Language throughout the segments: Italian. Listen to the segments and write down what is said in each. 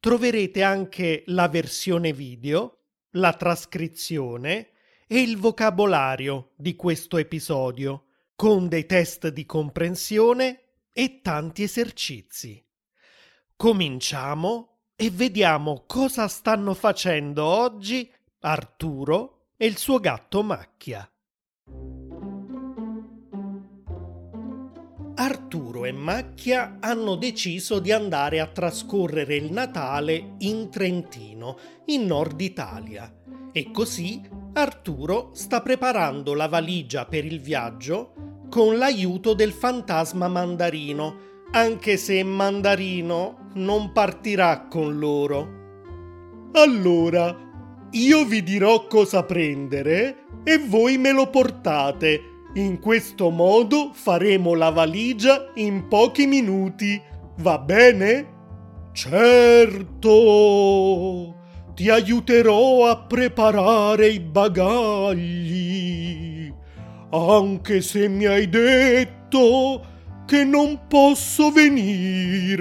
troverete anche la versione video, la trascrizione e il vocabolario di questo episodio, con dei test di comprensione e tanti esercizi. Cominciamo e vediamo cosa stanno facendo oggi Arturo e il suo gatto Macchia. Arturo e Macchia hanno deciso di andare a trascorrere il Natale in Trentino, in Nord Italia. E così Arturo sta preparando la valigia per il viaggio con l'aiuto del fantasma mandarino, anche se Mandarino non partirà con loro. Allora, io vi dirò cosa prendere e voi me lo portate in questo modo faremo la valigia in pochi minuti, va bene? Certo! Ti aiuterò a preparare i bagagli, anche se mi hai detto che non posso venire.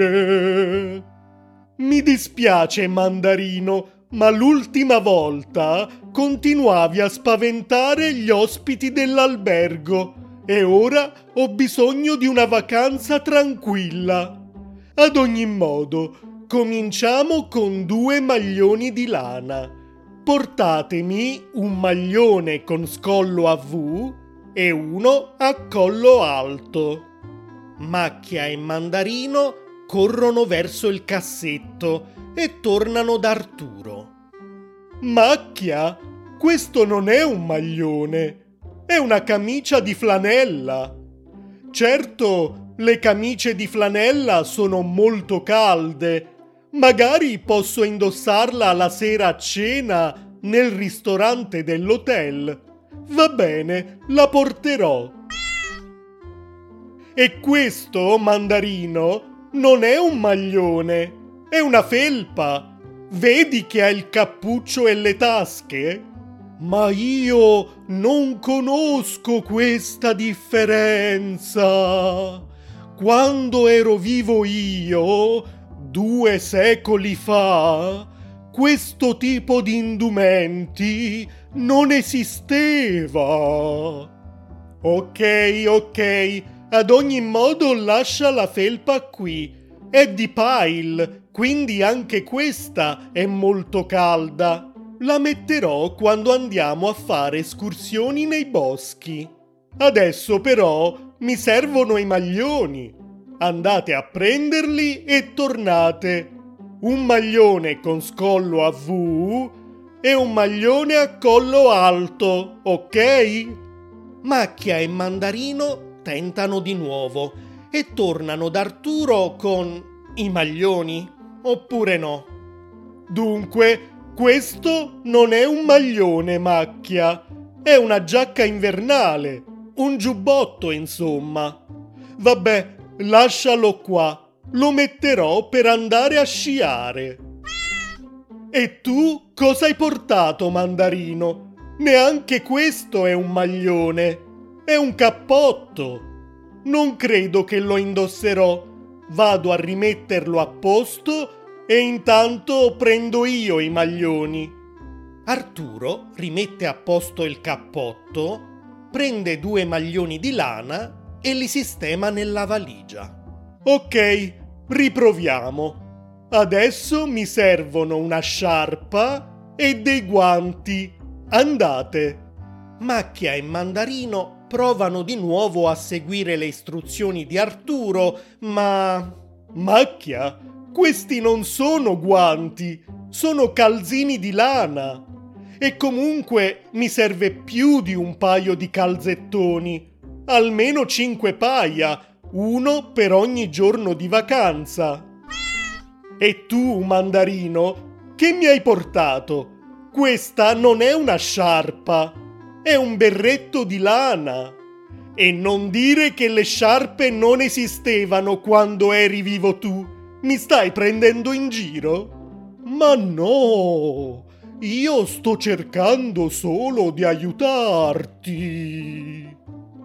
Mi dispiace, mandarino, ma l'ultima volta continuavi a spaventare gli ospiti dell'albergo e ora ho bisogno di una vacanza tranquilla. Ad ogni modo, cominciamo con due maglioni di lana. Portatemi un maglione con scollo a V e uno a collo alto. Macchia e Mandarino corrono verso il cassetto e tornano da Arturo. Macchia, questo non è un maglione, è una camicia di flanella. Certo, le camicie di flanella sono molto calde. Magari posso indossarla la sera a cena nel ristorante dell'hotel. Va bene, la porterò. E questo, mandarino, non è un maglione, è una felpa. Vedi che ha il cappuccio e le tasche? Ma io non conosco questa differenza. Quando ero vivo io, due secoli fa, questo tipo di indumenti non esisteva. Ok, ok, ad ogni modo lascia la felpa qui. È di pile, quindi anche questa è molto calda. La metterò quando andiamo a fare escursioni nei boschi. Adesso però mi servono i maglioni. Andate a prenderli e tornate. Un maglione con scollo a V e un maglione a collo alto, ok? Macchia e Mandarino tentano di nuovo e tornano da Arturo con i maglioni oppure no? Dunque, questo non è un maglione, macchia, è una giacca invernale, un giubbotto, insomma. Vabbè, lascialo qua, lo metterò per andare a sciare. E tu cosa hai portato, mandarino? Neanche questo è un maglione, è un cappotto. Non credo che lo indosserò vado a rimetterlo a posto e intanto prendo io i maglioni. Arturo rimette a posto il cappotto, prende due maglioni di lana e li sistema nella valigia. Ok, riproviamo. Adesso mi servono una sciarpa e dei guanti. Andate. Macchia e Mandarino provano di nuovo a seguire le istruzioni di Arturo, ma... Macchia, questi non sono guanti, sono calzini di lana. E comunque mi serve più di un paio di calzettoni, almeno cinque paia, uno per ogni giorno di vacanza. E tu, mandarino, che mi hai portato? questa non è una sciarpa, è un berretto di lana. E non dire che le sciarpe non esistevano quando eri vivo tu. Mi stai prendendo in giro? Ma no, io sto cercando solo di aiutarti.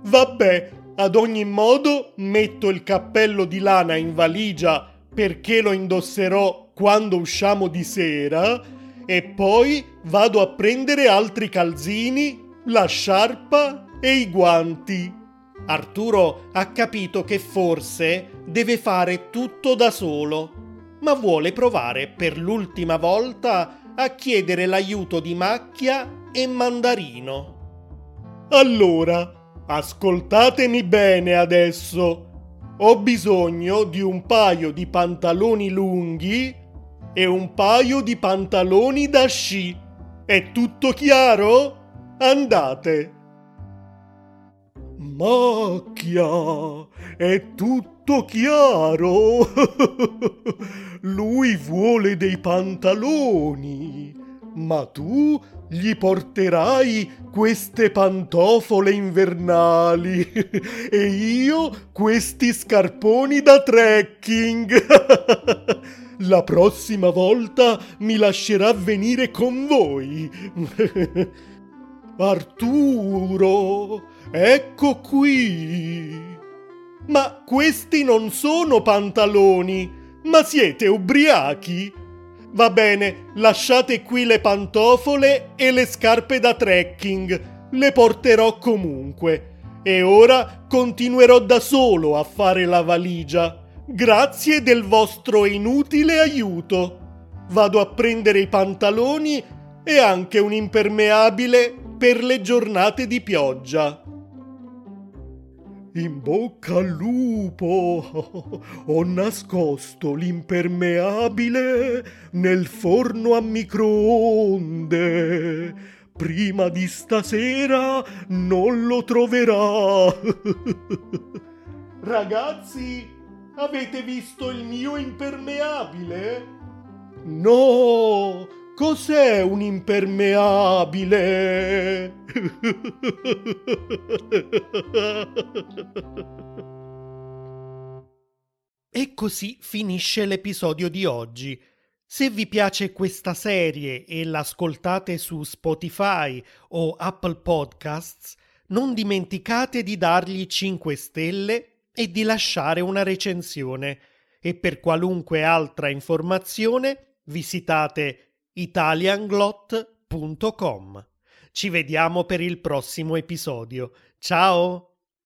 Vabbè, ad ogni modo metto il cappello di lana in valigia perché lo indosserò quando usciamo di sera e poi vado a prendere altri calzini, la sciarpa e i guanti. Arturo ha capito che forse deve fare tutto da solo, ma vuole provare per l'ultima volta a chiedere l'aiuto di Macchia e Mandarino. Allora, ascoltatemi bene adesso. Ho bisogno di un paio di pantaloni lunghi e un paio di pantaloni da sci. È tutto chiaro? Andate. Macchia, è tutto chiaro. Lui vuole dei pantaloni, ma tu gli porterai queste pantofole invernali e io questi scarponi da trekking. La prossima volta mi lascerà venire con voi. Arturo, ecco qui. Ma questi non sono pantaloni, ma siete ubriachi? Va bene, lasciate qui le pantofole e le scarpe da trekking, le porterò comunque. E ora continuerò da solo a fare la valigia. Grazie del vostro inutile aiuto. Vado a prendere i pantaloni e anche un impermeabile per le giornate di pioggia. In bocca al lupo! Ho nascosto l'impermeabile nel forno a microonde. Prima di stasera non lo troverà. Ragazzi, avete visto il mio impermeabile? No! Cos'è un impermeabile? e così finisce l'episodio di oggi. Se vi piace questa serie e l'ascoltate su Spotify o Apple Podcasts, non dimenticate di dargli 5 stelle e di lasciare una recensione. E per qualunque altra informazione visitate italianglot.com. Ci vediamo per il prossimo episodio. Ciao!